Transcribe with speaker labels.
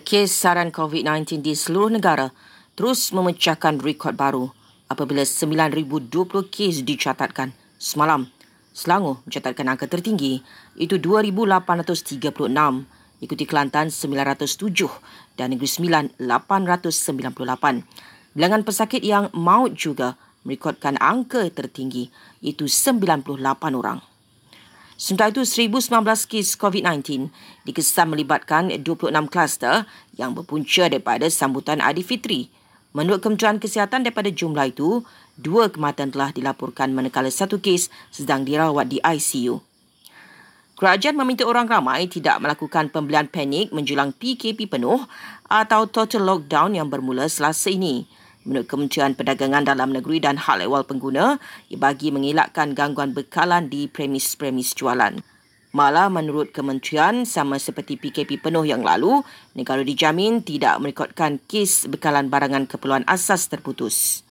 Speaker 1: kes saran COVID-19 di seluruh negara terus memecahkan rekod baru apabila 9,020 kes dicatatkan semalam. Selangor mencatatkan angka tertinggi itu 2,836, ikuti Kelantan 907 dan Negeri Sembilan 898. Bilangan pesakit yang maut juga merekodkan angka tertinggi itu 98 orang. Sementara itu, 1,019 kes COVID-19 dikesan melibatkan 26 kluster yang berpunca daripada sambutan Aidilfitri. Menurut Kementerian Kesihatan daripada jumlah itu, dua kematian telah dilaporkan manakala satu kes sedang dirawat di ICU. Kerajaan meminta orang ramai tidak melakukan pembelian panik menjelang PKP penuh atau total lockdown yang bermula selasa ini. Menurut Kementerian Perdagangan Dalam Negeri dan Hal Ehwal Pengguna, bagi mengelakkan gangguan bekalan di premis-premis jualan. Malah menurut kementerian, sama seperti PKP penuh yang lalu, negara dijamin tidak merekodkan kes bekalan barangan keperluan asas terputus.